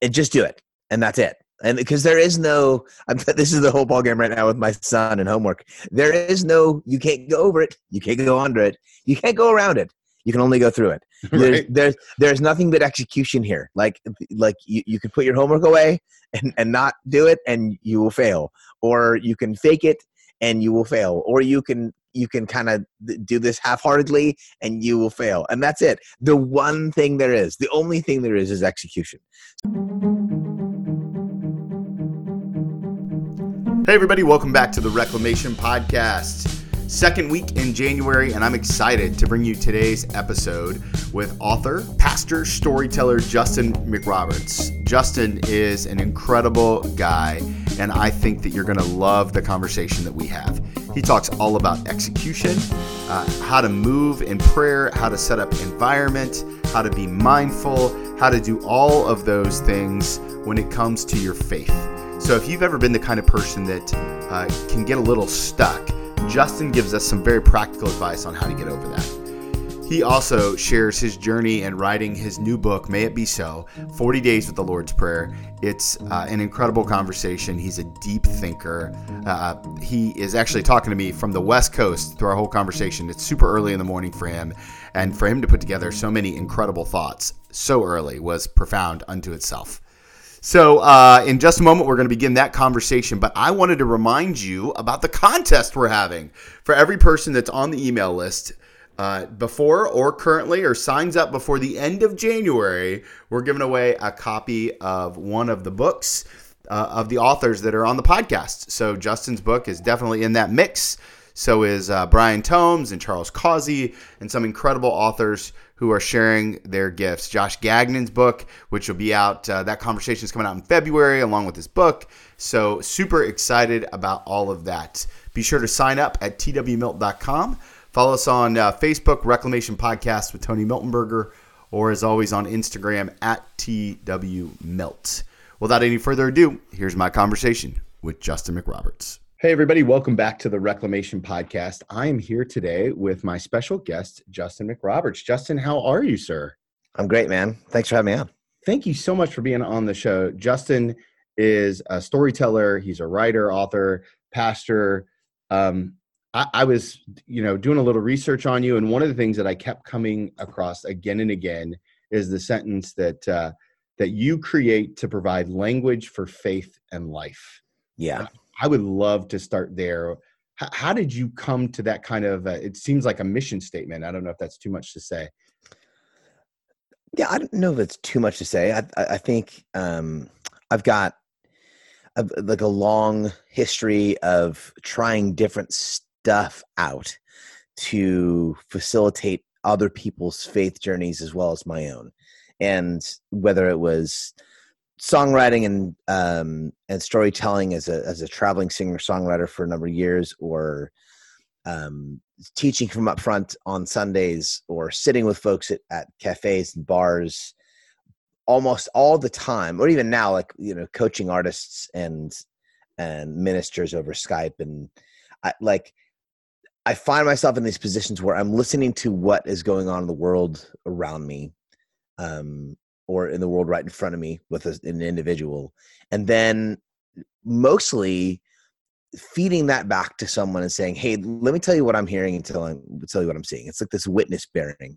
and just do it, and that's it. And because there is no, I'm, this is the whole ball game right now with my son and homework. There is no, you can't go over it, you can't go under it, you can't go around it. You can only go through it. There's, Right. there's there's nothing but execution here. Like like you, you can put your homework away and, and not do it and you will fail. Or you can fake it and you will fail. Or you can you can kind of do this half-heartedly and you will fail. And that's it. The one thing there is, the only thing there is is execution. Hey, everybody, welcome back to the Reclamation Podcast. Second week in January, and I'm excited to bring you today's episode with author, pastor, storyteller Justin McRoberts. Justin is an incredible guy, and I think that you're going to love the conversation that we have. He talks all about execution, uh, how to move in prayer, how to set up environment, how to be mindful, how to do all of those things when it comes to your faith. So, if you've ever been the kind of person that uh, can get a little stuck, Justin gives us some very practical advice on how to get over that. He also shares his journey in writing his new book, May It Be So 40 Days with the Lord's Prayer. It's uh, an incredible conversation. He's a deep thinker. Uh, he is actually talking to me from the West Coast through our whole conversation. It's super early in the morning for him. And for him to put together so many incredible thoughts so early was profound unto itself. So, uh, in just a moment, we're going to begin that conversation. But I wanted to remind you about the contest we're having for every person that's on the email list uh, before or currently or signs up before the end of January. We're giving away a copy of one of the books uh, of the authors that are on the podcast. So, Justin's book is definitely in that mix. So is uh, Brian Tome's and Charles Causey and some incredible authors who are sharing their gifts. Josh Gagnon's book, which will be out, uh, that conversation is coming out in February along with his book. So super excited about all of that. Be sure to sign up at twmilt.com. Follow us on uh, Facebook, Reclamation Podcast with Tony Miltenberger, or as always on Instagram at twmilt. Without any further ado, here's my conversation with Justin McRoberts. Hey, everybody, welcome back to the Reclamation Podcast. I am here today with my special guest, Justin McRoberts. Justin, how are you, sir? I'm great, man. Thanks for having me on. Thank you so much for being on the show. Justin is a storyteller, he's a writer, author, pastor. Um, I, I was, you know, doing a little research on you, and one of the things that I kept coming across again and again is the sentence that uh, that you create to provide language for faith and life. Yeah. I would love to start there. How, how did you come to that kind of? Uh, it seems like a mission statement. I don't know if that's too much to say. Yeah, I don't know if it's too much to say. I I, I think um, I've got a, like a long history of trying different stuff out to facilitate other people's faith journeys as well as my own, and whether it was songwriting and um, and storytelling as a as a traveling singer songwriter for a number of years, or um, teaching from up front on Sundays, or sitting with folks at, at cafes and bars, almost all the time, or even now, like you know, coaching artists and and ministers over Skype, and I like. I find myself in these positions where I'm listening to what is going on in the world around me, um, or in the world right in front of me with a, an individual. And then mostly feeding that back to someone and saying hey let me tell you what i'm hearing and tell, tell you what i'm seeing. It's like this witness bearing.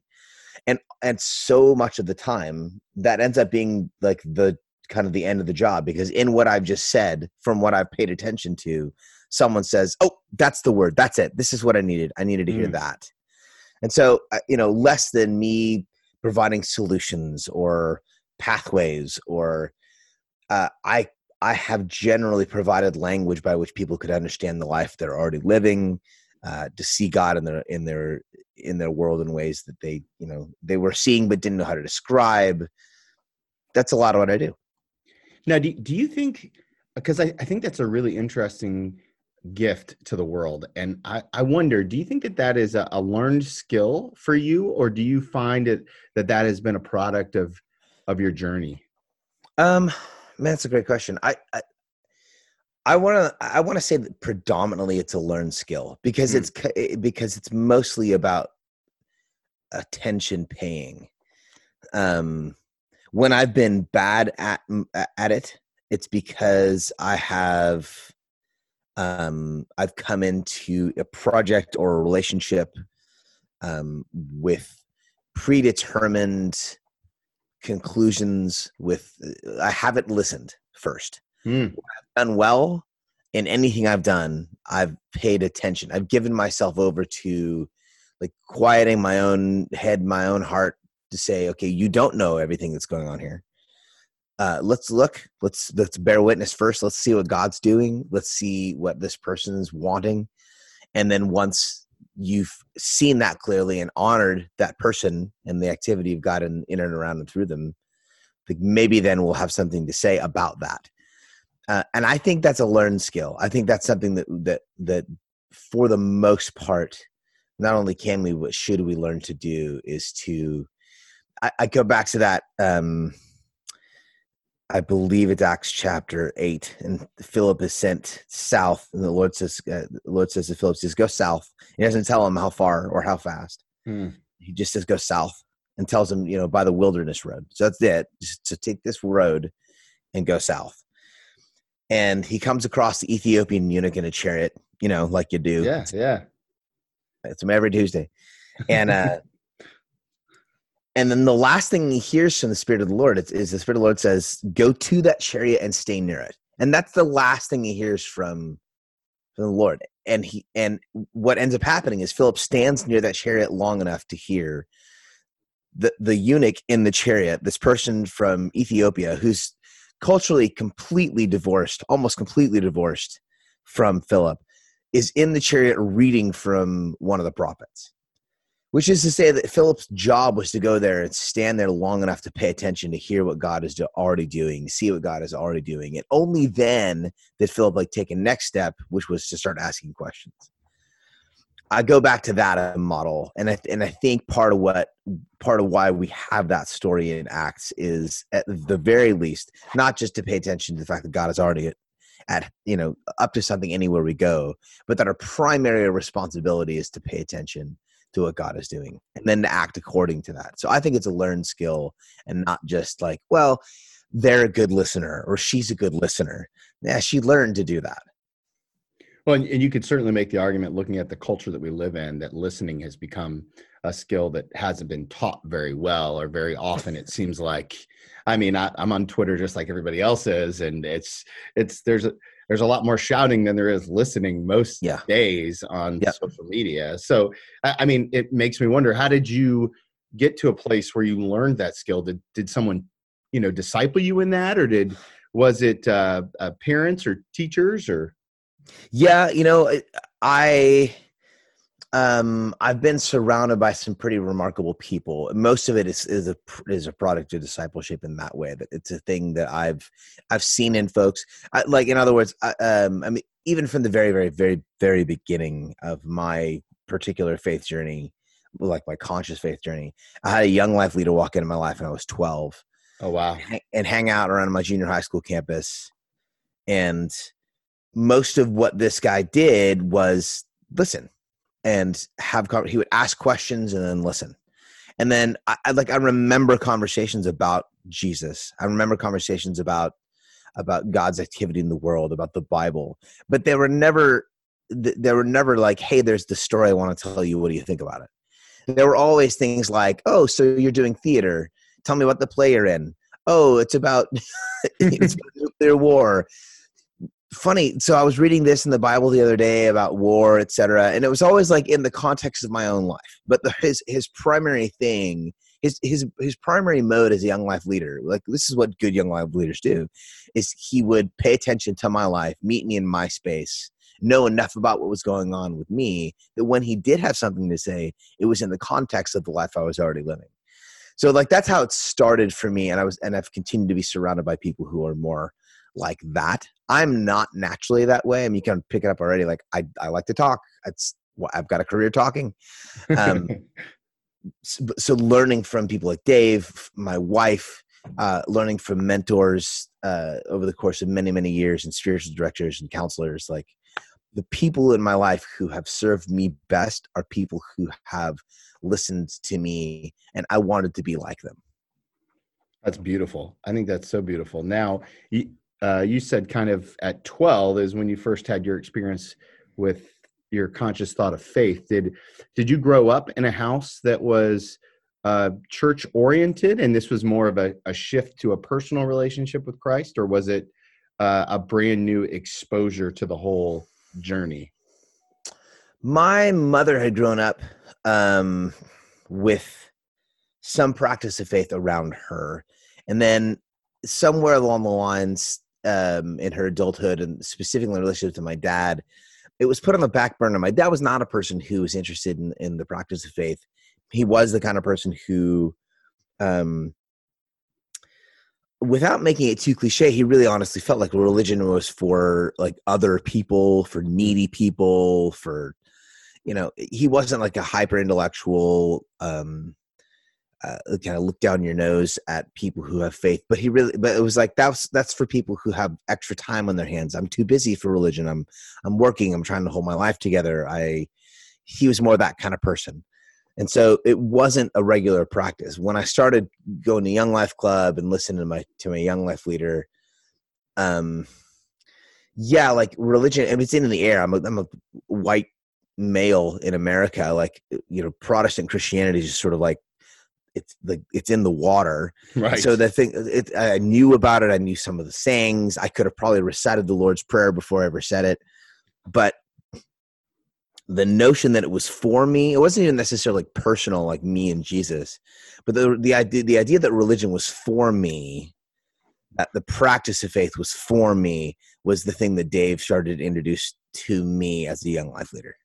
And and so much of the time that ends up being like the kind of the end of the job because in what i've just said from what i've paid attention to someone says oh that's the word. That's it. This is what i needed. I needed to hear Mm. that. And so uh, you know less than me providing solutions or pathways or uh, i i have generally provided language by which people could understand the life they're already living uh, to see god in their in their in their world in ways that they you know they were seeing but didn't know how to describe. That's a lot of what i do. Now, do, do you think, because I, I think that's a really interesting gift to the world. And I, I wonder, do you think that that is a, a learned skill for you, or do you find it that that has been a product of, of your journey? Um, man, that's a great question. I, I, I want to, I want to say that predominantly it's a learned skill because Mm. it's because it's mostly about attention paying. Um, when I've been bad at at it, it's because I have um, I've come into a project or a relationship um, with predetermined conclusions. With I haven't listened first. Mm. I've done well in anything I've done. I've paid attention. I've given myself over to like quieting my own head, my own heart to say, okay, you don't know everything that's going on here uh, let's look let's let's bear witness first. Let's see what god's doing. Let's see what this person is wanting. And then once you've seen that clearly and honored that person and the activity you've got in, in and around and through them like maybe then we'll have something to say about that. Uh, and i think that's a learned skill. I think that's something that that that for the most part not only can we but should we learn to do is to i, I go back to that um I believe it's Acts chapter eight, and Philip is sent south, and the Lord says, uh, the "Lord says to Philip, says go south." He doesn't tell him how far or how fast. Hmm. He just says go south, and tells him, you know, by the wilderness road. So that's it. Just to take this road and go south. And he comes across the Ethiopian eunuch in a chariot, you know, like you do. Yeah, yeah. It's every Tuesday, and uh, and then the last thing he hears from the Spirit of the Lord is, is, the Spirit of the Lord says, Go to that chariot and stay near it. And that's the last thing he hears from, from the Lord. And he and what ends up happening is Philip stands near that chariot long enough to hear the, the eunuch in the chariot, this person from Ethiopia who's culturally completely divorced, almost completely divorced from Philip, is in the chariot reading from one of the prophets which is to say that Philip's job was to go there and stand there long enough to pay attention to hear what God is already doing, see what God is already doing. And only then did Philip like take a next step, which was to start asking questions. I go back to that model, and I and I think part of what part of why we have that story in Acts is at the very least not just to pay attention to the fact that God is already at, at you know up to something anywhere we go, but that our primary responsibility is to pay attention to what God is doing and then to act according to that. So I think it's a learned skill and not just like, well, they're a good listener or she's a good listener. Yeah, she learned to do that. Well, and you could certainly make the argument looking at the culture that we live in that listening has become a skill that hasn't been taught very well or very often it seems like i mean I, am on twitter just like everybody else is and it's it's there's a there's a lot more shouting than there is listening most yeah. days on social media. So, I, I, mean, it makes me wonder: how did you get to a place where you learned that skill? Did did someone, you know, disciple you in that, or did was it uh, uh, parents or teachers or? Yeah, you know, I um, I've been surrounded by some pretty remarkable people. Most of it is is a is a product of discipleship in that way. That it's a thing that I've I've seen in folks. I, like in other words, I, um, I mean, even from the very very very very beginning of my particular faith journey, like my conscious faith journey, I had a young life leader walk into my life when I was twelve. Oh wow! And, and hang out around my junior high school campus, and most of what this guy did was listen and have he would ask questions and then listen. And then I, I, like i remember conversations about jesus. I remember conversations about about god's activity in the world about the bible. But they were never they were never like hey there's the story i want to tell you. What do you think about it? There were always things like oh so you're doing theater. Tell me what the play you're in. Oh it's about it's about nuclear war funny so i was reading this in the bible the other day about war etc and it was always like in the context of my own life but the, his his primary thing his his his primary mode as a young life leader like this is what good young life leaders do is he would pay attention to my life meet me in my space know enough about what was going on with me that when he did have something to say it was in the context of the life i was already living. So like that's how it started for me and i was and i've continued to be surrounded by people who are more like that. I'm not naturally that way. I mean, you can pick it up already. Like I, I like to talk. It's I've got a career talking. Um, so, so, learning from people like Dave, my wife, uh, learning from mentors uh, over the course of many, many years, and spiritual directors and counselors, like the people in my life who have served me best are people who have listened to me, and I wanted to be like them. That's beautiful. I think that's so beautiful. Now, uh, you said kind of at 12 is when you first had your experience with your conscious thought of faith. Did did you grow up in a house that was uh, church oriented, and this was more of a, a, shift to a personal relationship with Christ, or was it uh, a brand new exposure to the whole journey? My mother had grown up um, with some practice of faith around her, and then somewhere along the lines um, in her adulthood, and specifically in relationship to my dad, it was put on the back burner. My dad was not a person who was interested in, in the practice of faith he was the kind of person who um without making it too cliche he really honestly felt like religion was for like other people for needy people for you know he wasn't like a hyper intellectual um uh, kind of look down your nose at people who have faith but he really but it was like that's that's for people who have extra time on their hands. I'm too busy for religion. I'm i'm working. I'm trying to hold my life together. I he was more that kind of person. And so it wasn't a regular practice. When i started going to young life club and listening to my to my young life leader um yeah like religion mean, it's in the air i'm a, I'm a white male in america like you know protestant christianity is just sort of like it's like it's in the water. Right so the thing it, i knew about it i knew some of the sayings i could have probably recited the lord's prayer before i ever said it but the notion that it was for me it wasn't even necessarily like personal like me and jesus but the the idea the idea that religion was for me that the practice of faith was for me was the thing that dave started to introduce to me as a young life leader.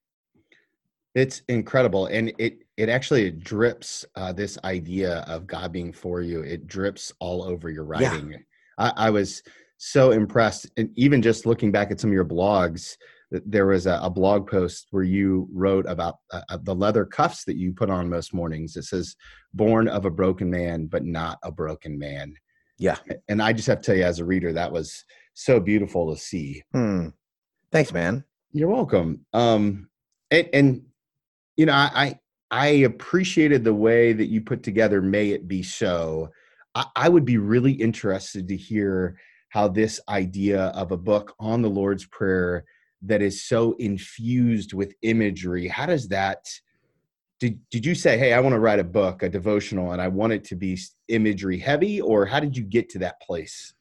It's incredible and it it actually drips uh, this idea of god being for you it drips all over your writing yeah. I, I was so impressed and even just looking back at some of your blogs there was a, a blog post where you wrote about uh, uh, the leather cuffs that you put on most mornings. It says, "Born of a broken man, but not a broken man." Yeah, and I just have to tell you, as a reader, that was so beautiful to see. Hmm. Thanks, man. You're welcome. Um, and, and you know, I I appreciated the way that you put together "May It Be So." I, I would be really interested to hear how this idea of a book on the Lord's Prayer that is so infused with imagery how does that did, did you say hey i want to write a book a devotional and i want it to be imagery heavy or how did you get to that place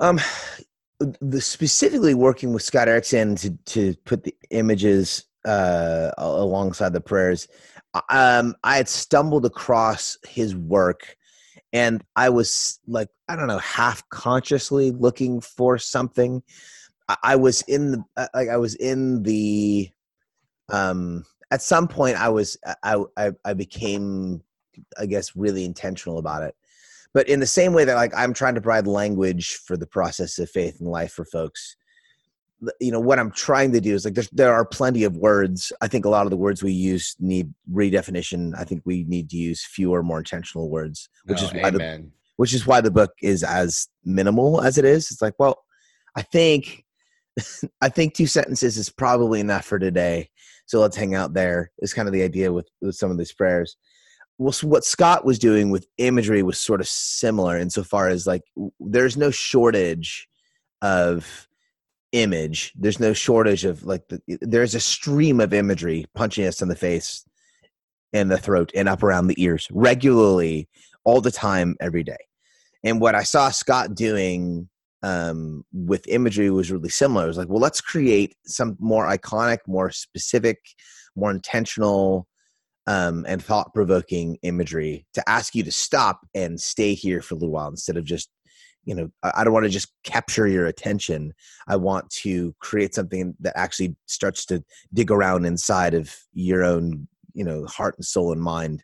um the specifically working with scott erickson to to put the images uh alongside the prayers um i had stumbled across his work and i was like i don't know half consciously looking for something I was in the uh, like I was in the um at some point I was I I, I became I guess really intentional about it. But in the same way that like I'm trying to provide language for the process of faith and life for folks, you know what I'm trying to do is like there are plenty of words. I think a lot of the words we use need redefinition. I think we need to use fewer, more intentional words, which oh, is why amen. the which is why the book is as minimal as it is. It's like, well, I think I think two sentences is probably enough for today. So let's hang out there. Is kind of the idea with, with some of these prayers. Well, so what Scott was doing with imagery was sort of similar insofar as like there's no shortage of image. There's no shortage of like the, there's a stream of imagery punching us in the face and the throat and up around the ears regularly all the time every day. And what I saw Scott doing um, with imagery was really similar. It was like, well, let's create some more iconic, more specific, more intentional, um, and thought provoking imagery to ask you to stop and stay here for a little while instead of just, you know, I don't want to just capture your attention. I want to create something that actually starts to dig around inside of your own, you know, heart and soul and mind.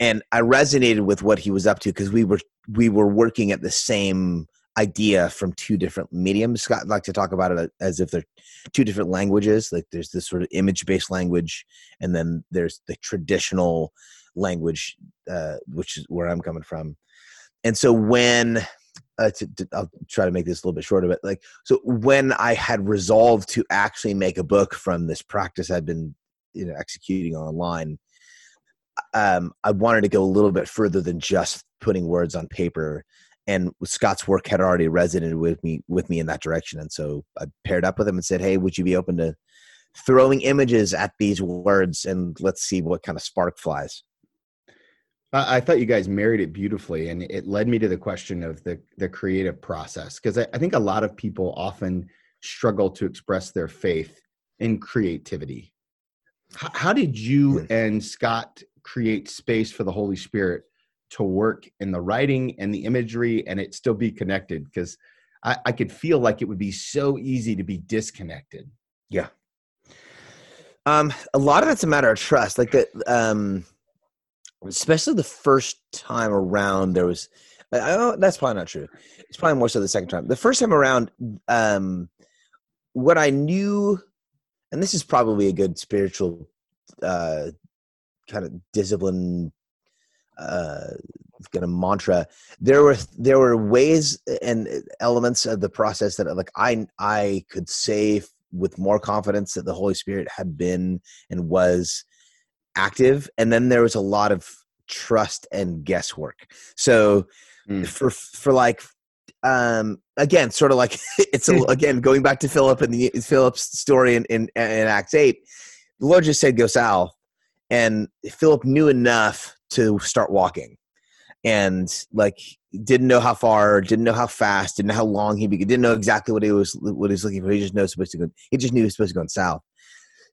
And I resonated with what he was up to because we were we were working at the same idea from two different mediums. Scott like to talk about it as if they're two different languages. Like there's this sort of image based language, and then there's the traditional language, uh, which is where I'm coming from. And so when uh, to, to, I'll try to make this a little bit shorter, but like so when I had resolved to actually make a book from this practice I'd been you know executing online, um, I wanted to go a little bit further than just putting words on paper and Scott's work had already resonated with me with me in that direction. And so I paired up with him and said, "Hey, would you be open to throwing images at these words and let's see what kind of spark flies?" I thought you guys married it beautifully, and it led me to the question of the the creative process because I, I think a lot of people often struggle to express their faith in creativity. How, how did you hmm. and Scott create space for the Holy Spirit to work in the writing and the imagery and it still be connected because I, I could feel like it would be so easy to be disconnected yeah um a lot of it's a matter of trust like that um especially the first time around there was I, that's probably not true it's probably more so the second time the first time around um what i knew and this is probably a good spiritual uh kind of discipline uh, kind of mantra. There were there were ways and elements of the process that like I I could say with more confidence that the Holy Spirit had been and was active, and then there was a lot of trust and guesswork. So mm. for for like um again sort of like it's a, again going back to philip and the philip's story in, in in acts 8 the lord just said go south and philip knew enough to start walking and like didn't know how far didn't know how fast didn't know how long he didn't know exactly what he was what he was looking for he just knows supposed to go he just knew he was supposed to go south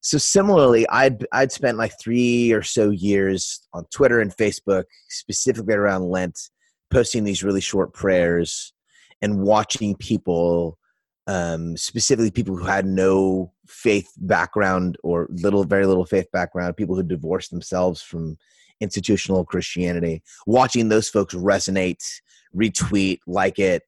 so similarly i'd i'd spent like three or so years on twitter and facebook specifically around lent posting these really short prayers and watching people um, specifically people who had no faith background or little very little faith background people who divorced themselves from institutional Christianity, watching those folks resonate, retweet, like it,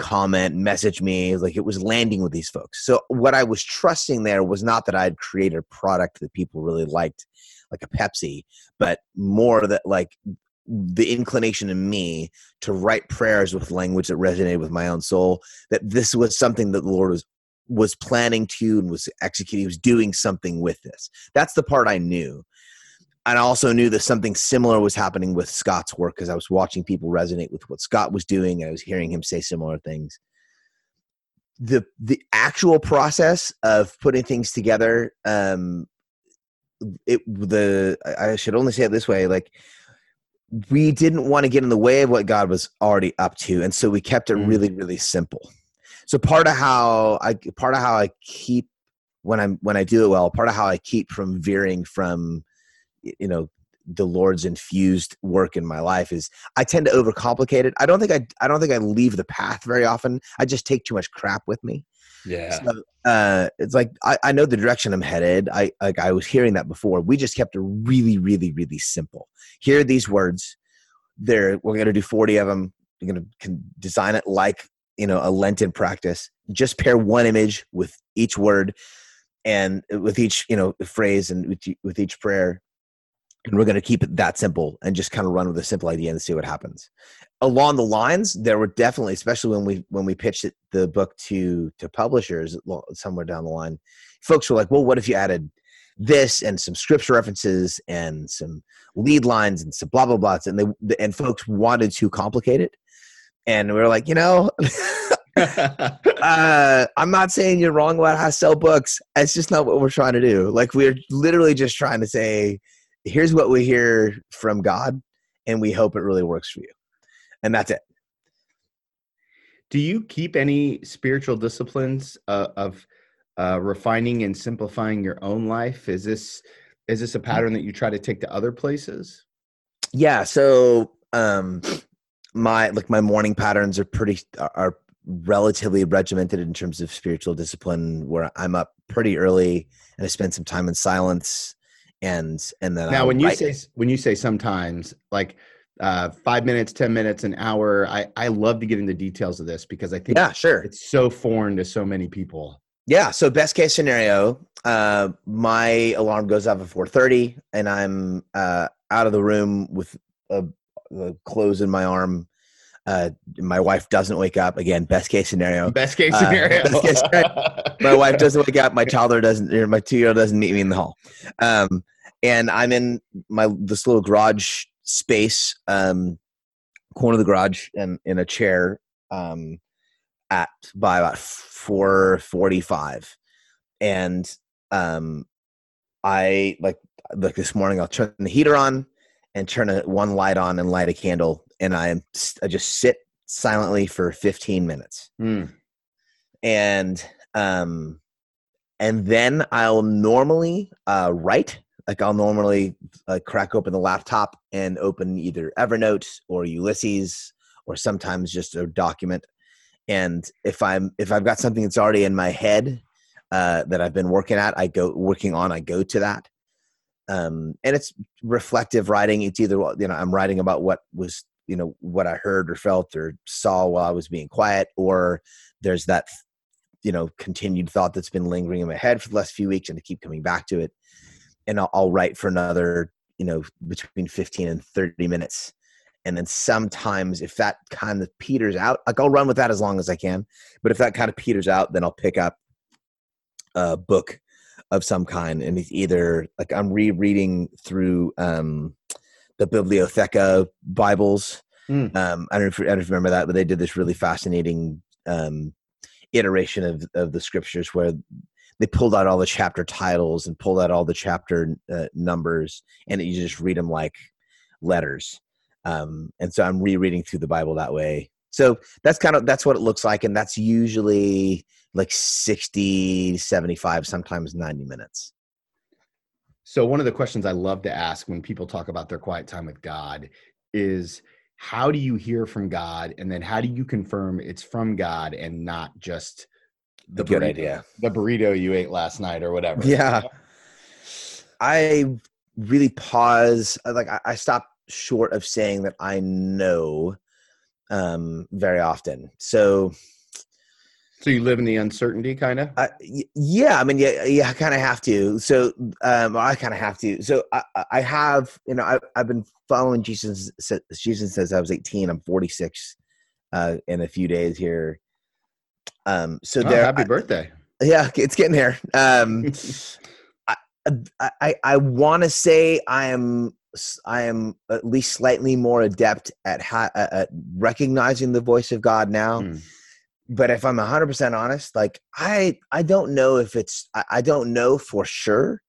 comment, message me, like it was landing with these folks. So what I was trusting there was not that I'd created a product that people really liked, like a Pepsi, but more that like the inclination in me to write prayers with language that resonated with my own soul that this was something that the lord was was planning to and was executing he was doing something with this that's the part i knew and I also knew that something similar was happening with Scott's work because I was watching people resonate with what Scott was doing. I was hearing him say similar things. The the actual process of putting things together, um, it the I should only say it this way, like we didn't want to get in the way of what God was already up to, and so we kept it mm. really really simple. So part of how I part of how I keep when I'm when I do it well, part of how I keep from veering from you know the lord's infused work in my life is i tend to overcomplicate it. I don't think i i don't think i leave the path very often. I just take too much crap with me. Yeah. So, uh, it's like I, I know the direction i'm headed. I like i was hearing that before. We just kept it really really really simple. Here are these words. There we're going to do 40 of them you're going to design it like you know a lenten practice. Just pair one image with each word and with each you know phrase and with, with each prayer and we're going to keep it that simple and just kind of run with a simple idea and see what happens. Along the lines there were definitely especially when we when we pitched it, the book to to publishers somewhere down the line folks were like well what if you added this and some scripture references and some lead lines and some blah blah blahs and they and folks wanted to complicate it. And we were like you know uh, i'm not saying you're wrong about how to sell books. It's just not what we're trying to do. Like we're literally just trying to say here's what we hear from God, and we hope it really works for you. And that's it. Do you keep any spiritual disciplines uh, of uh, refining and simplifying your own life? Is this is this a pattern that you try to take to other places? Yeah. So um, my like my morning patterns are pretty are relatively regimented in terms of spiritual discipline where i'm up pretty early and i spend some time in silence and and then now I'll when you say when you say sometimes like uh, five minutes, ten minutes, an hour. I I love to get into details of this because I think yeah, sure, it's so foreign to so many people. Yeah. So best case scenario, uh, my alarm goes off at four thirty, and I'm uh, out of the room with a, a clothes in my arm. Uh, my wife doesn't wake up. Again, best case scenario. Best case uh, scenario. best case scenario. my wife doesn't wake up. My toddler doesn't. Or my two year old doesn't meet me in the hall. Um, and I'm in my this little garage space, um, corner of the garage and in a chair um, at by about four forty five, and um, I like like this morning I'll turn the heater on and turn a, one light on and light a candle, and I I just sit silently for fifteen minutes, Mm. and um, and then I'll normally uh, write. Like I'll normally uh, crack open the laptop and open either Evernote or Ulysses or sometimes just a document. And if I'm if I've got something that's already in my head uh, that I've been working at, I go working on. I go to that, um, and it's reflective writing. It's either you know I'm writing about what was you know what I heard or felt or saw while I was being quiet, or there's that you know continued thought that's been lingering in my head for the last few weeks, and to keep coming back to it. And I'll, I'll write for another you know between 15 and 30 minutes and then sometimes if that kind of peters out like i'll run with that as long as i can but if that kind of peters out then i'll pick up a book of some kind and it's either like i'm rereading through um the bibliotheca bibles. Mm. um I don't, know if, I don't know if you remember that but they did this really fascinating um iteration of of the scriptures where they pulled out all the chapter titles and pulled out all the chapter uh, numbers and you just read them like letters. Um, and so i'm rereading through the bible that way. So that's kind of that's what it looks like and that's usually like 60 75 sometimes 90 minutes So one of the questions I love to ask when people talk about their quiet time with God is how do you hear from God? And then how do you confirm it's from God and not just the good burrito- idea. the burrito you ate last night or whatever. yeah. I really pause like I, I stop short of saying that i know um very often. So So you live in the uncertainty kind of? Uh, yeah, I mean, yeah, yeah, I kind of have to. So, um, I kind of have to. So, I, I- have, you know, I, I've been following Jesus. Jesus says I was 18. I'm 46 uh, in a few days here. Um, so Oh, there, happy I- birthday. yeah, it's getting there. Um, I, I, I want to say I am, I am at least slightly more adept at ha- at recognizing the voice of God now Mm. But if i'm 100% honest like i i don't know if it's i, I don't know for sure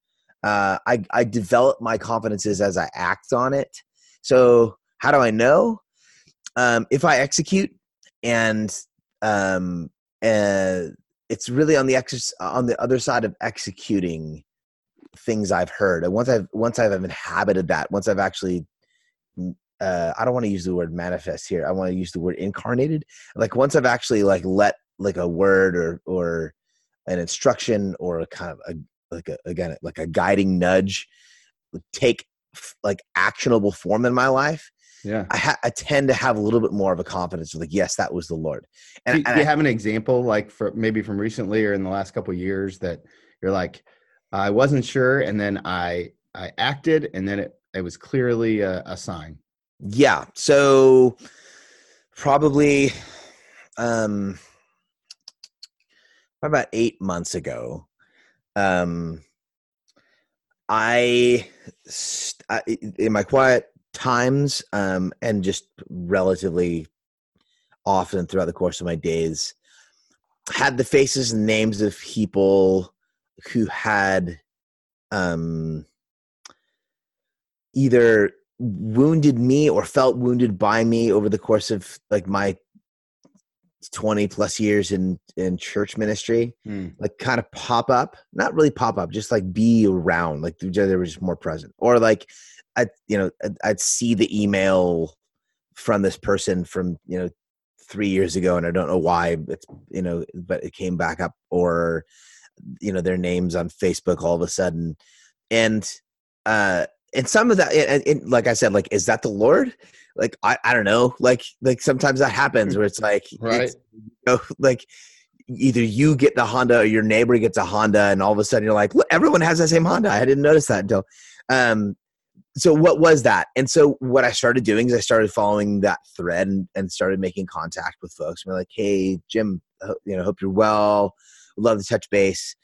uh i i develop my confidences as i act on it. So how do i know? Um if i execute and um uh it's really on the ex- on the other side of executing things i've heard. And once i've once i've inhabited that once i've actually uh, I don't want to use the word manifest here. I want to use the word incarnated. Like once I've actually like let like a word or or an instruction or a kind of a like a again like a guiding nudge take like actionable form in my life. Yeah. I, ha- I tend to have a little bit more of a confidence of like yes that was the Lord. Do, And, do and you I- have an example like for maybe from recently or in the last couple of years that you're like, I wasn't sure and then I I acted and then it, it was clearly a, a sign. Yeah. So probably um about 8 months ago um I, I in my quiet times um and just relatively often throughout the course of my days had the faces and names of people who had um either wounded me or felt wounded by me over the course of like my 20 plus years in in church ministry Mm. like kind of pop up not really pop up just like be around like they were just more present or like i you know I'd, I'd see the email from this person from you know three years ago and i don't know why it's you know but it came back up or you know their names on facebook all of a sudden and uh and some of that and, and like i said like is that the lord? Like i, I don't know. Like like sometimes that happens where it's like Right. it's, you know, like either you get the honda or your neighbor gets a honda and all of a sudden you're like look everyone has the same honda. I didn't notice that until um so what was that? And so what i started doing is i started following that thread and, and started making contact with folks and we're like hey jim you know hope you're well. Love to touch base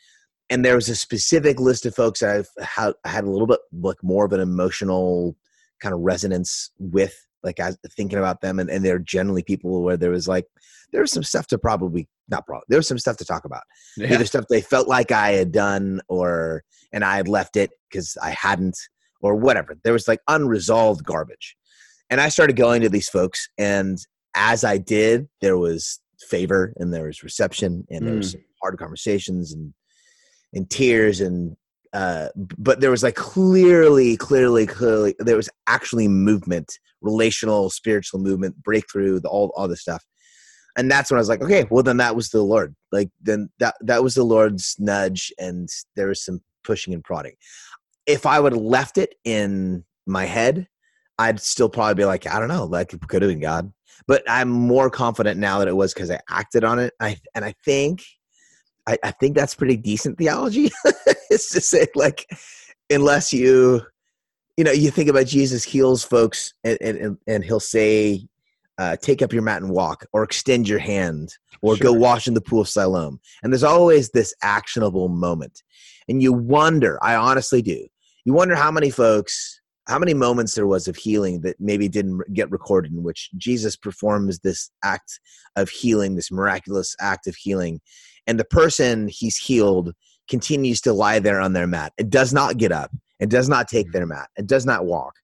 and there was a specific list of folks I've had, had a little bit like more of an emotional kind of resonance with like as thinking about them and, and they're generally people where there was like there was some stuff to probably not probably there was some stuff to talk about. Yeah. either stuff they felt like i had done or and i had left it because i hadn't or whatever. There was like unresolved garbage. And i started going to these folks and as i did there was favor and there was reception and there was mm. hard conversations and and tears and uh but there was like clearly clearly clearly there was actually movement relational spiritual movement breakthrough the, all all this stuff. And that's when i was like okay well then that was the lord. Like then that that was the lord's nudge and there was some pushing and prodding. If i would have left it in my head i'd still probably be like i don't know like it could have been god. But i'm more confident now that it was because i acted on it. I and i think I, I think that's pretty decent theology. it's to say, like, unless you, you know, you think about Jesus heals folks and, and, and he'll say, uh, take up your mat and walk, or extend your hand, or go wash in the pool of Siloam. And there's always this actionable moment. And you wonder, I honestly do, you wonder how many folks, how many moments there was of healing that maybe didn't get recorded in which Jesus performs this act of healing, this miraculous act of healing and the person he's healed continues to lie there on their mat. It does not get up. It does not take their mat. It does not walk.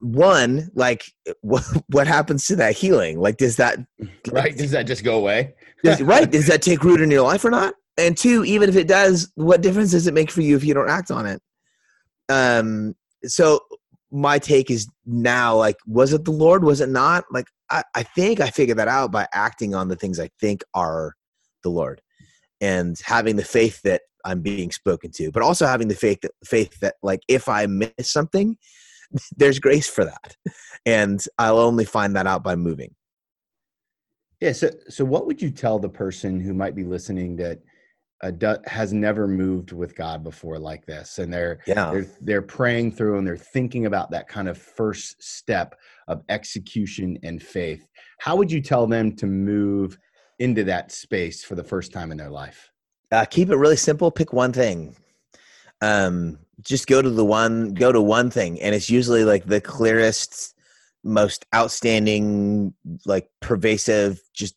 One, like, what, what happens to that healing? Like, does that right? Does that just go away? does, right? Does that take root in your life or not? And two, even if it does, what difference does it make for you if you don't act on it? Um. So my take is now like, was it the Lord? Was it not? Like, I, I think I figured that out by acting on the things I think are the Lord, and having the faith that I'm being spoken to, but also having the faith that faith that like if I miss something, there's grace for that, and I'll only find that out by moving. Yeah. So, so what would you tell the person who might be listening that uh, do, has never moved with God before like this, and they're Yeah. they're they're praying through and they're thinking about that kind of first step of execution and faith? How would you tell them to move into that space for the first time in their life? uh, keep it really simple. Pick one thing. Um just go to the one go to one thing and it's usually like the clearest most outstanding like pervasive just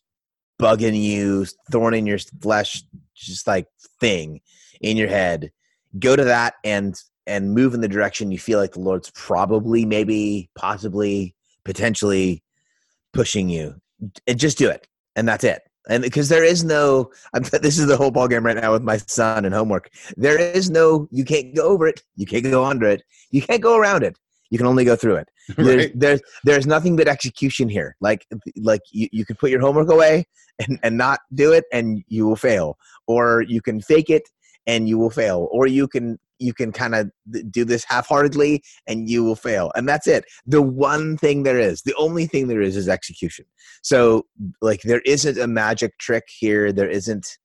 bugging you thorn in your flesh just like thing in your head. Go to that and and move in the direction you feel like the lord's probably maybe possibly potentially pushing you. And just do it and that's it and because there is no I'm, this is the whole ball game right now with my son and homework. There is no you can't go over it you can't go under it you can't go around it. You can only go through it. There's, right? there's there's nothing but execution here. Like like you, you can put your homework away and, and not do it and you will fail. Or you can fake it and you will fail. Or you can you can kind of do this half-heartedly and you will fail and that's it. The one thing there is the only thing there is is execution. So like there isn't a magic trick here there isn't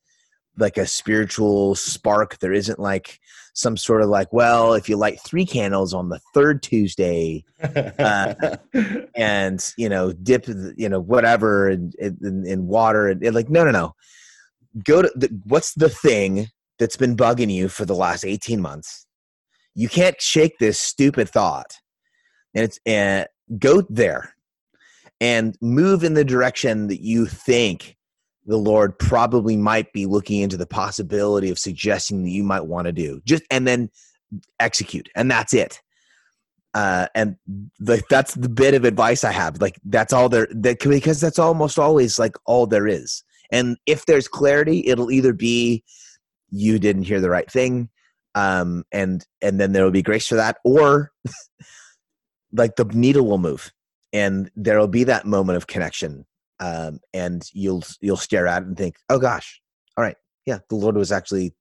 like a spiritual spark there isn't like some sort of like well if you light three candles on the third tuesday uh, and you know dip you know whatever in, in, in water and, and like no no no. Go to the, what's the thing that's been bugging you for the last 18 months you can't shake this stupid thought and it's and go there and move in the direction that you think the lord probably might be looking into the possibility of suggesting that you might want to do just and then execute and that's it uh, and like that's the bit of advice I have. Like that's all there that because that's almost always like all there is. And if there's clarity, it'll either be you didn't hear the right thing, um, and and then there will be grace for that, or like the needle will move, and there will be that moment of connection, um, and you'll you'll stare at it and think, oh gosh, all right, yeah, the Lord was actually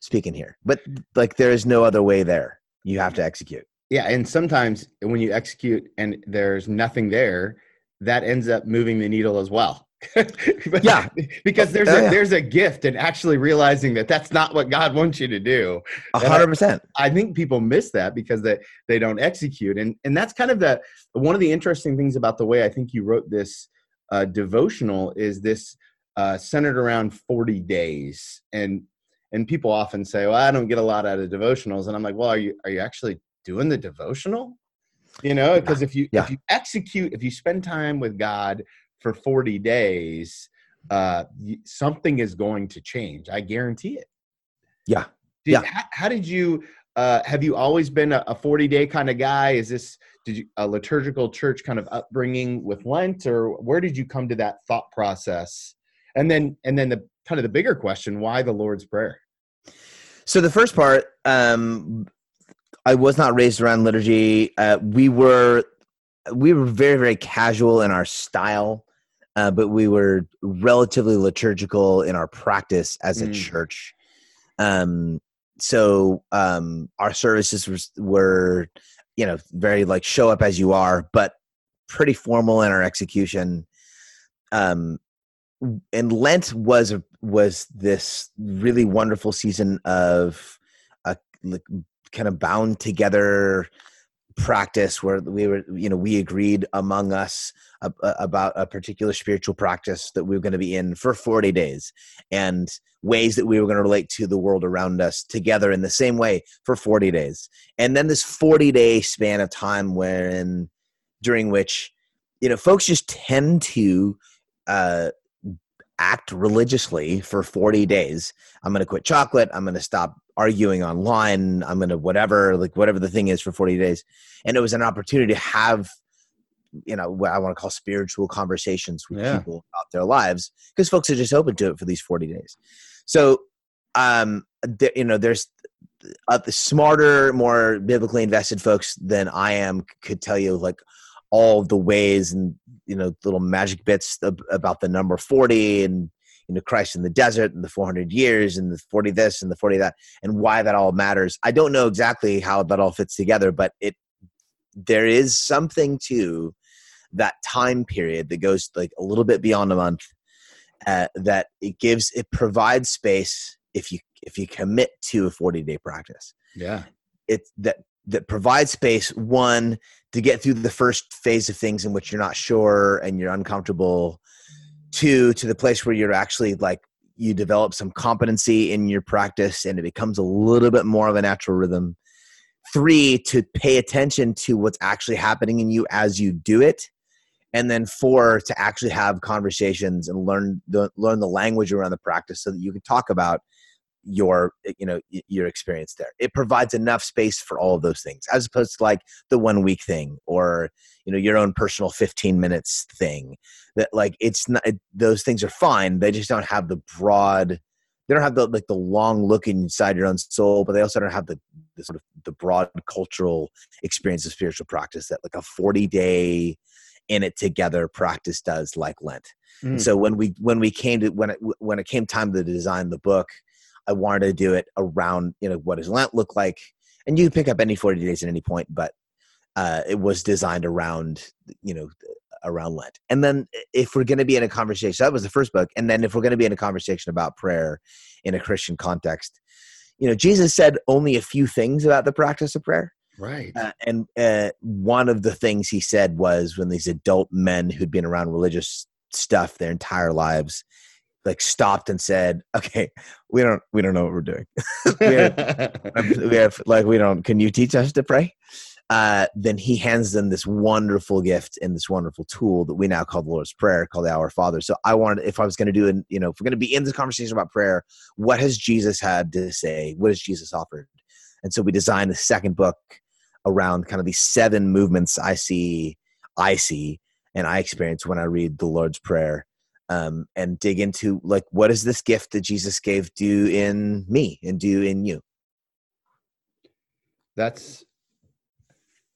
speaking here. But like there is no other way there. You have to execute. Yeah, and sometimes when you execute and there's nothing there, that ends up moving the needle as well. Yeah. because there's Oh, a yeah. there's a gift in actually realizing that that's not what God wants you to do. A hundred percent. I think people miss that because they they don't execute, and and that's kind of the one of the interesting things about the way I think you wrote this uh, devotional is this uh, centered around forty days, and and people often say, well, I don't get a lot out of devotionals, and I'm like, well, are you are you actually doing the devotional? You know, because if you Yeah. if you execute, if you spend time with God for 40 days, uh something is going to change. I guarantee it. Yeah. Did, Yeah. How, how did you uh have you always been a, a 40 day kind of guy? Is this did you a liturgical church kind of upbringing with Lent or where did you come to that thought process? And then and then the kind of the bigger question, why the Lord's Prayer? So the first part, um, I was not raised around liturgy. Uh, we were we were very very casual in our style, uh, but we were relatively liturgical in our practice as a Mm. church. Um, so um, our services were, were, you know, very like show up as you are, but pretty formal in our execution. Um, and Lent was a, was this really wonderful season of a like, kind of bound together practice where we were you know we agreed among us ab- about a particular spiritual practice that we were going to be in for 40 days and ways that we were going to relate to the world around us together in the same way for 40 days. And then this 40 day span of time wherein during which you know folks just tend to uh act religiously for 40 days. I'm going to quit chocolate. I'm going to stop arguing online i'm going to whatever like whatever the thing is for 40 days and it was an opportunity to have you know what i want to call spiritual conversations with Yeah. people about their lives because folks are just open to it for these 40 days so um there, you know there's uh, the smarter more biblically invested folks than i am could tell you like all the ways and you know little magic bits ab- about the number 40 and you know christ in the desert and the 400 years and the 40 this and the 40 that and why that all matters i don't know exactly how that all fits together but it there is something to that time period that goes like a little bit beyond a month uh, that it gives it provides space if you if you commit to a 40 day practice Yeah. it that that provides space one to get through the first phase of things in which you're not sure and you're uncomfortable two to the place where you're actually like you develop some competency in your practice and it becomes a little bit more of a natural rhythm. Three to pay attention to what's actually happening in you as you do it. And then four to actually have conversations and learn the learn the language around the practice so that you can talk about your you know your experience there it provides enough space for all of those things as opposed to like the one week thing or you know your own personal 15 minutes thing that like it's not it, those things are fine they just don't have the broad they don't have the like the long look inside your own soul but they also don't have the, the sort of the broad cultural experience of spiritual practice that like a 40 day in it together practice does like lent Mm. so when we when we came to when it when it came time to design the book i wanted to do it around you know what does lent look like? And you can pick up any 40 days at any point but uh, it was designed around you know around lent. And then if we're going to be in a conversation that was the first book. And then if we're going to be in a conversation about prayer in a christian context you know jesus said only a few things about the practice of prayer. Right. uh, and uh, one of the things he said was when these adult men who'd been around religious stuff their entire lives like stopped and said okay we don't we don't know what we're doing we, have, we have like we don't can you teach us to pray uh, then he hands them this wonderful gift and this wonderful tool that we now call the Lord's Prayer, called the Our Father. So I wanted, if I was going to do, an, you know, if we're going to be in this conversation about prayer, what has Jesus had to say? What has Jesus offered? And so we designed the second book around kind of these seven movements I see, I see, and I experience when I read the Lord's Prayer. Um, and dig into like what is this gift that Jesus gave do in me and do in you? that's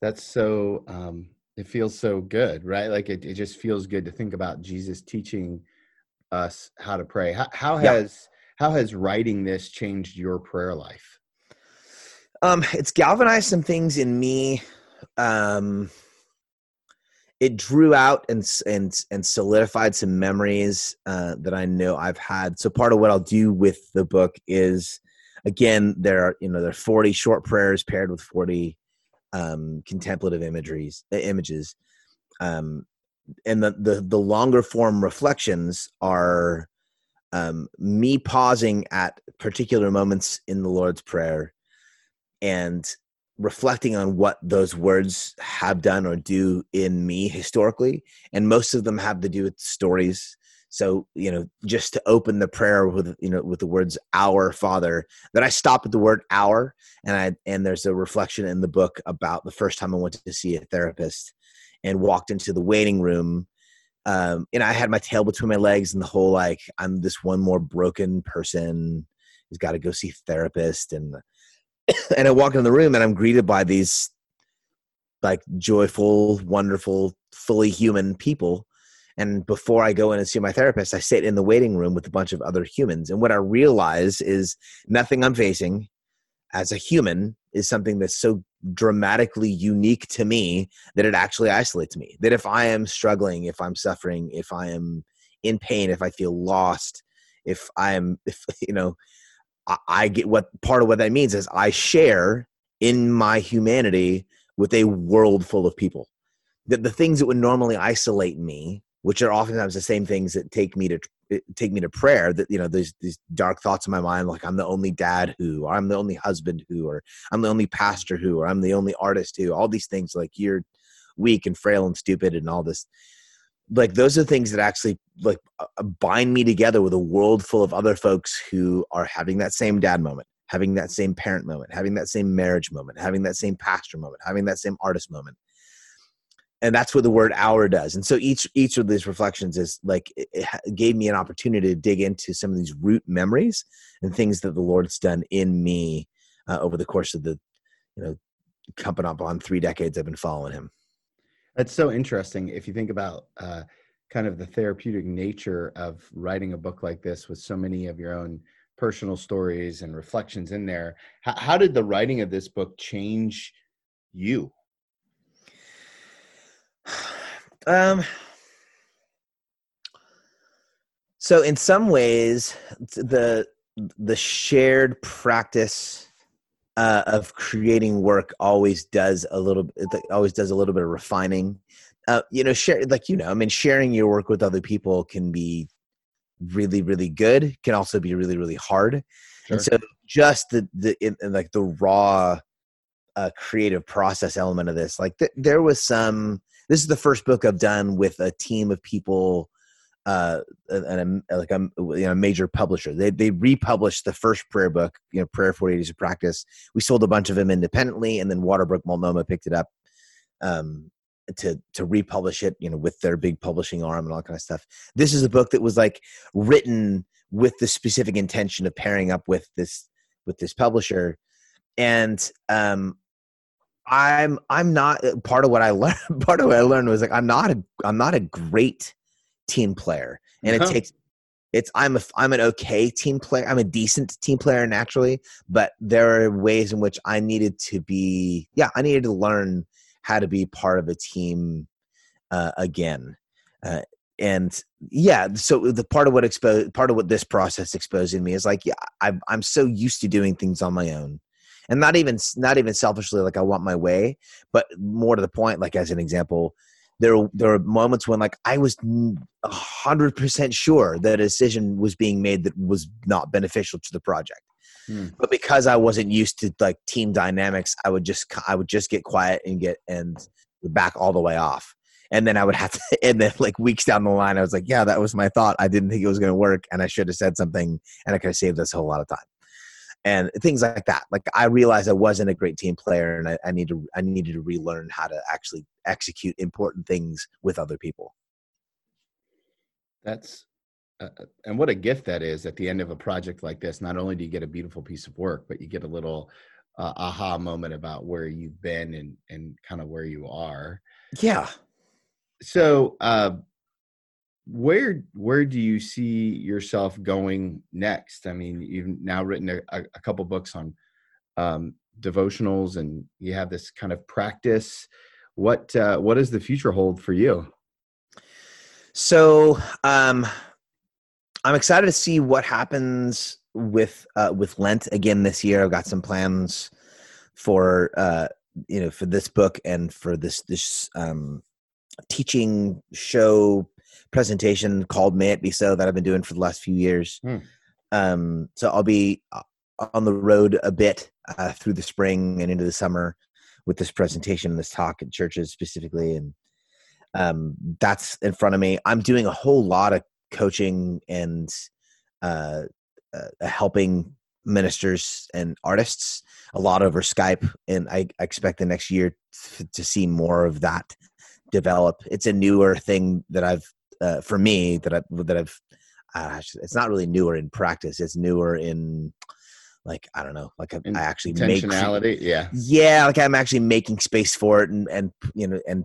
that's so um it feels so good right like it, it just feels good to think about jesus teaching us how to pray how, how Yeah. has how has writing this changed your prayer life Um, it's galvanized some things in me. Um, it drew out and and and solidified some memories uh, that I know I've had. So part of what I'll do with the book is, again, there are you know there are forty short prayers paired with forty um, contemplative imageries uh, images, um, and the, the the longer form reflections are um, me pausing at particular moments in the Lord's prayer and reflecting on what those words have done or do in me historically and most of them have to do with stories. So you know just to open the prayer with you know with the words our father that i stop at the word our and i and there's a reflection in the book about the first time i went to see a therapist and walked into the waiting room um, and i had my tail between my legs and the whole like i'm this one more broken person who's got to go see therapist and and I walk in the room and I'm greeted by these like joyful, wonderful, fully human people. And before I go in and see my therapist, I sit in the waiting room with a bunch of other humans. And what I realize is nothing I'm facing as a human is something that's so dramatically unique to me that it actually isolates me. That if I am struggling, if I'm suffering, if I am in pain, if I feel lost, if I am, if, you know, I get what part of what that means is I share in my humanity with a world full of people. That the things that would normally isolate me, which are oftentimes the same things that take me to eh, take me to prayer, that you know, there's these dark thoughts in my mind, like I'm the only dad who, or I'm the only husband who, or I'm the only pastor who, or I'm the only artist who, all these things like you're weak and frail and stupid and all this like those are things that actually like uh, bind me together with a world full of other folks who are having that same dad moment having that same parent moment having that same marriage moment having that same pastor moment having that same artist moment. And that's what the word our does. And so each each of these reflections is like it gave me an opportunity to dig into some of these root memories and things that the lord's done in me uh, over the course of the you know coming up on three decades i've been following him that's so interesting. If you think about uh, kind of the therapeutic nature of writing a book like this with so many of your own personal stories and reflections in there, how, how did the writing of this book change you? Um, so in some ways, the the shared practice uh, of creating work always does a little it always does a little bit of refining uh, you know share like you know i mean sharing your work with other people can be really really good can also be really really hard sure. and so just the the in, in like the raw uh, creative process element of this like th- there was some this is the first book i've done with a team of people uh, and a, like a you know major publisher. They they republished the first prayer book, you know, Prayer Forty Days of Practice. We sold a bunch of them independently, and then Waterbrook Multnomah picked it up um, to to republish it, you know, with their big publishing arm and all kind of stuff. This is a book that was like written with the specific intention of pairing up with this with this publisher, and um, I'm I'm not part of what I learned. Part of what I learned was like I'm not a I'm not a great team player, and uh-huh. it takes it's I'm a I'm an okay team player. I'm a decent team player naturally, but there are ways in which I needed to be. Yeah, I needed to learn how to be part of a team uh, again. Uh, and yeah, so the part of what exposed part of what this process exposed in me is like, yeah, I'm I'm so used to doing things on my own, and not even not even selfishly like I want my way, but more to the point, like as an example, there there are moments when like I was hundred percent sure that a decision was being made that was not beneficial to the project. Hmm. But because I wasn't used to like team dynamics, I would just I would just get quiet and get and back all the way off. And then I would have to, and then like weeks down the line, I was like, yeah, that was my thought. I didn't think it was going to work, and I should have said something, and I could have saved us a whole lot of time and things like that. Like I realized I wasn't a great team player, and I, I need to I needed to relearn how to actually execute important things with other people. That's uh, uh, and what a gift that is at the end of a project like this. Not only do you get a beautiful piece of work, but you get a little uh, aha moment about where you've been and and kind of where you are. Yeah. So, uh, where where do you see yourself going next i mean you've now written a, a couple books on um, devotionals and you have this kind of practice what uh, what does the future hold for you so um i'm excited to see what happens with uh with lent again this year i've got some plans for uh you know for this book and for this this um teaching show presentation called May It Be So that I've been doing for the last few years. Hmm. Um, so I'll be uh, on the road a bit uh, through the spring and into the summer. With this presentation and this talk at churches specifically, and um, that's in front of me. I'm doing a whole lot of coaching and uh, uh, helping ministers and artists a lot over Skype, and I, I expect the next year to, see more of that develop. It's a newer thing that I've uh, for me that I that I've. Uh, it's not really newer in practice. It's newer in like I don't know, like I, I actually make yeah, yeah, like I'm actually making space for it, and and you know, and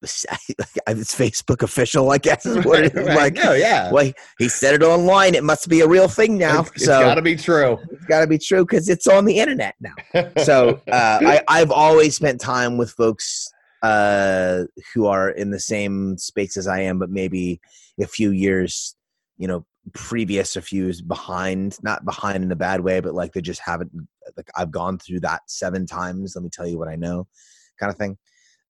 it's Facebook official, I guess is what it is. like. Oh yeah, well, he said it online. It must be a real thing now. It's, so it's got to be true. It's got to be true because it's on the internet now. so uh, I, I've always spent time with folks uh, who are in the same space as I am, but maybe a few years, you know, previous, a few behind. Not behind in a bad way, but like they just haven't. Like I've gone through that seven times. Let me tell you what I know, kind of thing.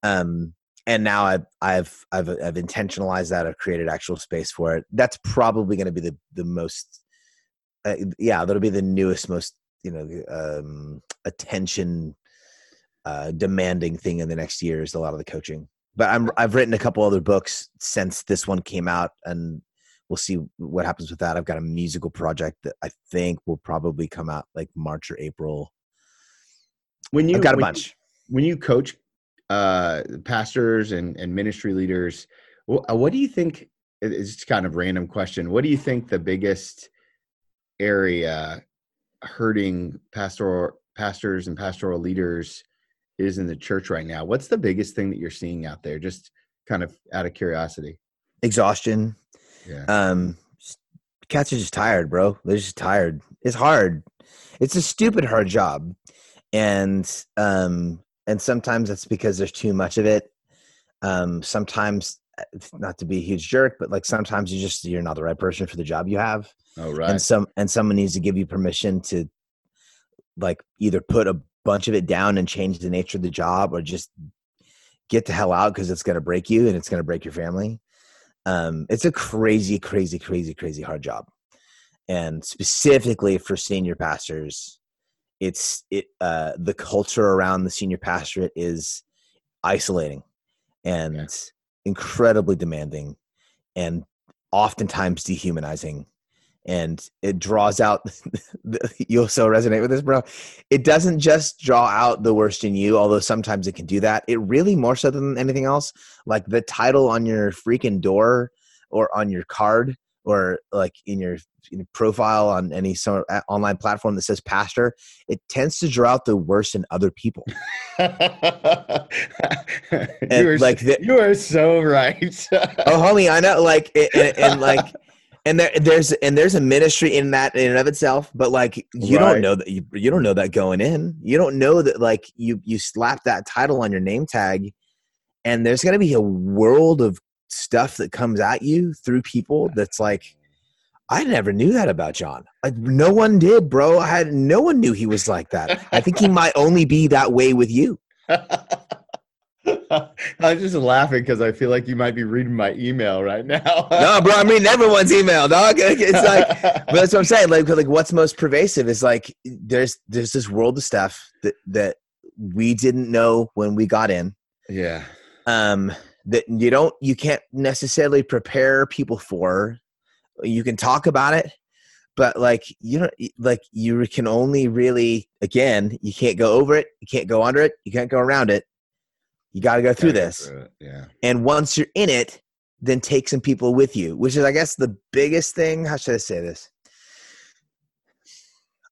Um, and now I've I've I've I've intentionalized that. I've created actual space for it. That's probably going to be the the most. Uh, yeah, that'll be the newest, most you know, um, attention uh, demanding thing in the next year is a lot of the coaching. But I'm I've written a couple other books since this one came out, and we'll see what happens with that. I've got a musical project that I think will probably come out like March or April. When you I've got a bunch. You, when you coach uh, pastors and, and ministry leaders, what, uh, what do you think? It's kind of random question. What do you think the biggest area hurting pastoral pastors and pastoral leaders is in the church right now? What's the biggest thing that you're seeing out there? Just kind of out of curiosity. Exhaustion. Yeah. Um, cats are just tired, bro. They're just tired. It's hard. It's a stupid hard job, and um, and sometimes it's because there's too much of it. Um, sometimes, uh, not to be a huge jerk, but like sometimes you just you're not the right person for the job you have. Oh right. And some and someone needs to give you permission to like either put a bunch of it down and change the nature of the job or just get the hell out because it's going to break you and it's going to break your family. Um, it's a crazy, crazy, crazy, crazy hard job. And specifically for senior pastors, it's it uh, the culture around the senior pastorate is isolating and yeah. incredibly demanding and oftentimes dehumanizing and it draws out you'll so resonate with this bro it doesn't just draw out the worst in you although sometimes it can do that it really more so than anything else like the title on your freaking door or on your card or like in your, in your profile on any sort of online platform that says pastor, it tends to draw out the worst in other people. you, are, like the, you are so right. oh, homie, I know. Like and, and like. And there, there's and there's a ministry in that in and of itself but like you right. don't know that you, you don't know that going in you don't know that like you you slap that title on your name tag and there's going to be a world of stuff that comes at you through people that's like I never knew that about John. Like no one did, bro. I had no one knew he was like that. I think he might only be that way with you. I'm just laughing because I feel like you might be reading my email right now. no, bro, I'm reading everyone's email, dog. It's like, but that's what I'm saying. Like, like what's most pervasive is like there's there's this world of stuff that that we didn't know when we got in. Yeah. Um, that you don't you can't necessarily prepare people for you can talk about it but like you know like you can only really again you can't go over it you can't go under it you can't go around it you got to go through this. through yeah. And once you're in it then take some people with you which is i guess the biggest thing how should i say this?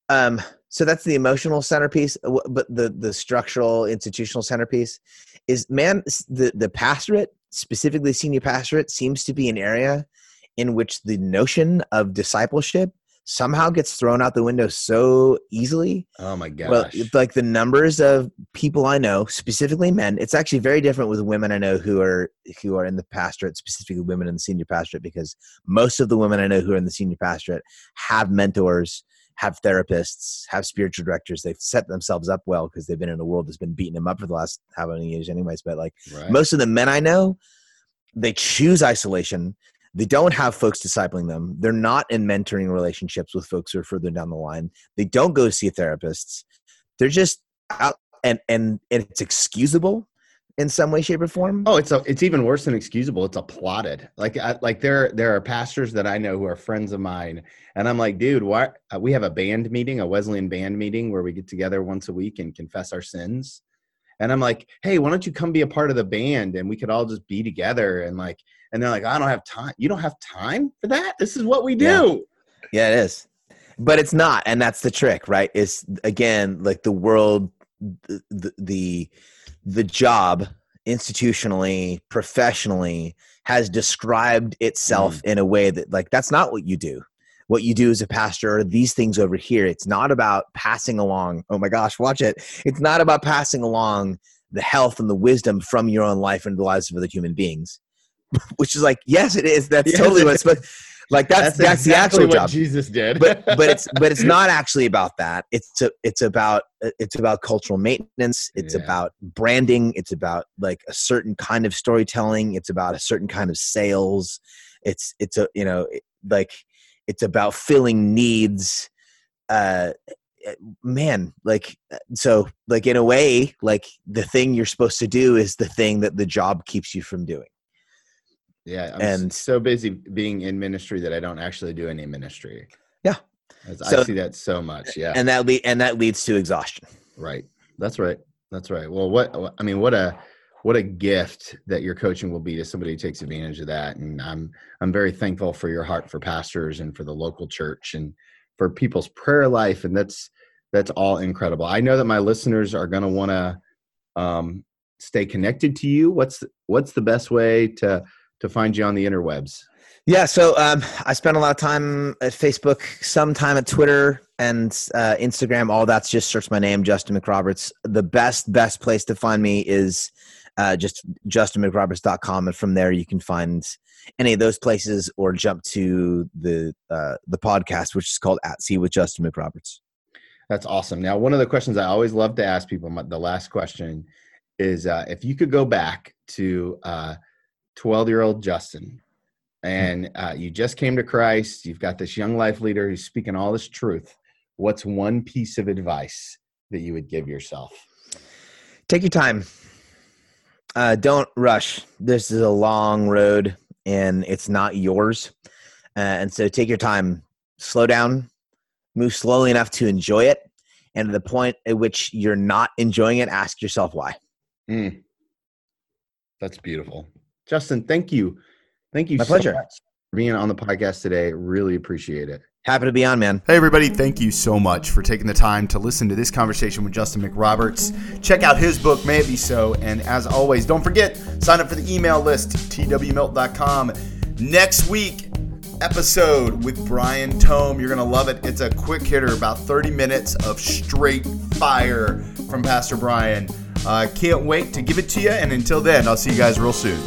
Um so that's the emotional centerpiece uh, but the the structural institutional centerpiece is man the the pastorate specifically senior pastorate seems to be an area in which the notion of discipleship somehow gets thrown out the window so easily. Oh my gosh. Well, like the numbers of people I know, specifically men, it's actually very different with women I know who are who are in the pastorate, specifically women in the senior pastorate, because most of the women I know who are in the senior pastorate have mentors have therapists, have spiritual directors. They've set themselves up well because they've been in a world that's been beating them up for the last how many years, anyways. But like right. most of the men I know, they choose isolation. They don't have folks discipling them. They're not in mentoring relationships with folks who are further down the line. They don't go see therapists. They're just out and and it's excusable in some way, shape, or form. Oh, it's a, it's even worse than excusable. It's applauded. Like I, like there there are pastors that I know who are friends of mine, and I'm like, dude, why? Uh, we have a band meeting, a Wesleyan band meeting, where we get together once a week and confess our sins. And I'm like, hey, why don't you come be a part of the band and we could all just be together and like, and they're like, I don't have time. You don't have time for that. This is what we do. Yeah, yeah it is. But it's not, and that's the trick, right? Is again like the world, the, the, the job institutionally, professionally has described itself mm. in a way that like that's not what you do. What you do as a pastor are these things over here. It's not about passing along. Oh my gosh, watch it. It's not about passing along the health and the wisdom from your own life and the lives of other human beings. Which is like, yes, it is. That's yes, totally what's supposed like that's that's, that's exactly the actual job. Jesus did. but but it's but it's not actually about that. It's a, it's about it's about cultural maintenance. It's yeah. about branding. It's about like a certain kind of storytelling. It's about a certain kind of sales. It's it's a you know like it's about filling needs. Uh, man like so like in a way like the thing you're supposed to do is the thing that the job keeps you from doing yeah, I'm and so busy being in ministry that I don't actually do any ministry. Yeah, so, I see that so much. Yeah, and that le- and that leads to exhaustion. Right. That's right. That's right. Well, what I mean, what a what a gift that your coaching will be to somebody who takes advantage of that. And I'm I'm very thankful for your heart for pastors and for the local church and for people's prayer life. And that's that's all incredible. I know that my listeners are going to want to um, stay connected to you. What's what's the best way to to find you on the interwebs? Yeah, so um, I spend a lot of time at Facebook, some time at Twitter and uh, Instagram. All that's just search my name, Justin McRoberts. The best, best place to find me is uh, just justinmcroberts.com. And from there, you can find any of those places or jump to the uh, the podcast, which is called At Sea with Justin McRoberts. That's awesome. Now, one of the questions I always love to ask people, the last question is uh, if you could go back to uh, 12 year old Justin, and uh, you just came to Christ, you've got this young life leader who's speaking all this truth. What's one piece of advice that you would give yourself? Take your time. Uh, don't rush. This is a long road and it's not yours. Uh, and so take your time, slow down, move slowly enough to enjoy it. And at the point at which you're not enjoying it, ask yourself why. Mm. That's beautiful. Justin, thank you. Thank you My so pleasure. for being on the podcast today. Really appreciate it. Happy to be on, man. Hey, everybody. Thank you so much for taking the time to listen to this conversation with Justin McRoberts. Check out his book, May It Be So. And as always, don't forget, sign up for the email list, twmilt.com. Next week, episode with Brian Tome. You're going to love it. It's a quick hitter, about 30 minutes of straight fire from Pastor Brian. I uh, can't wait to give it to you. And until then, I'll see you guys real soon.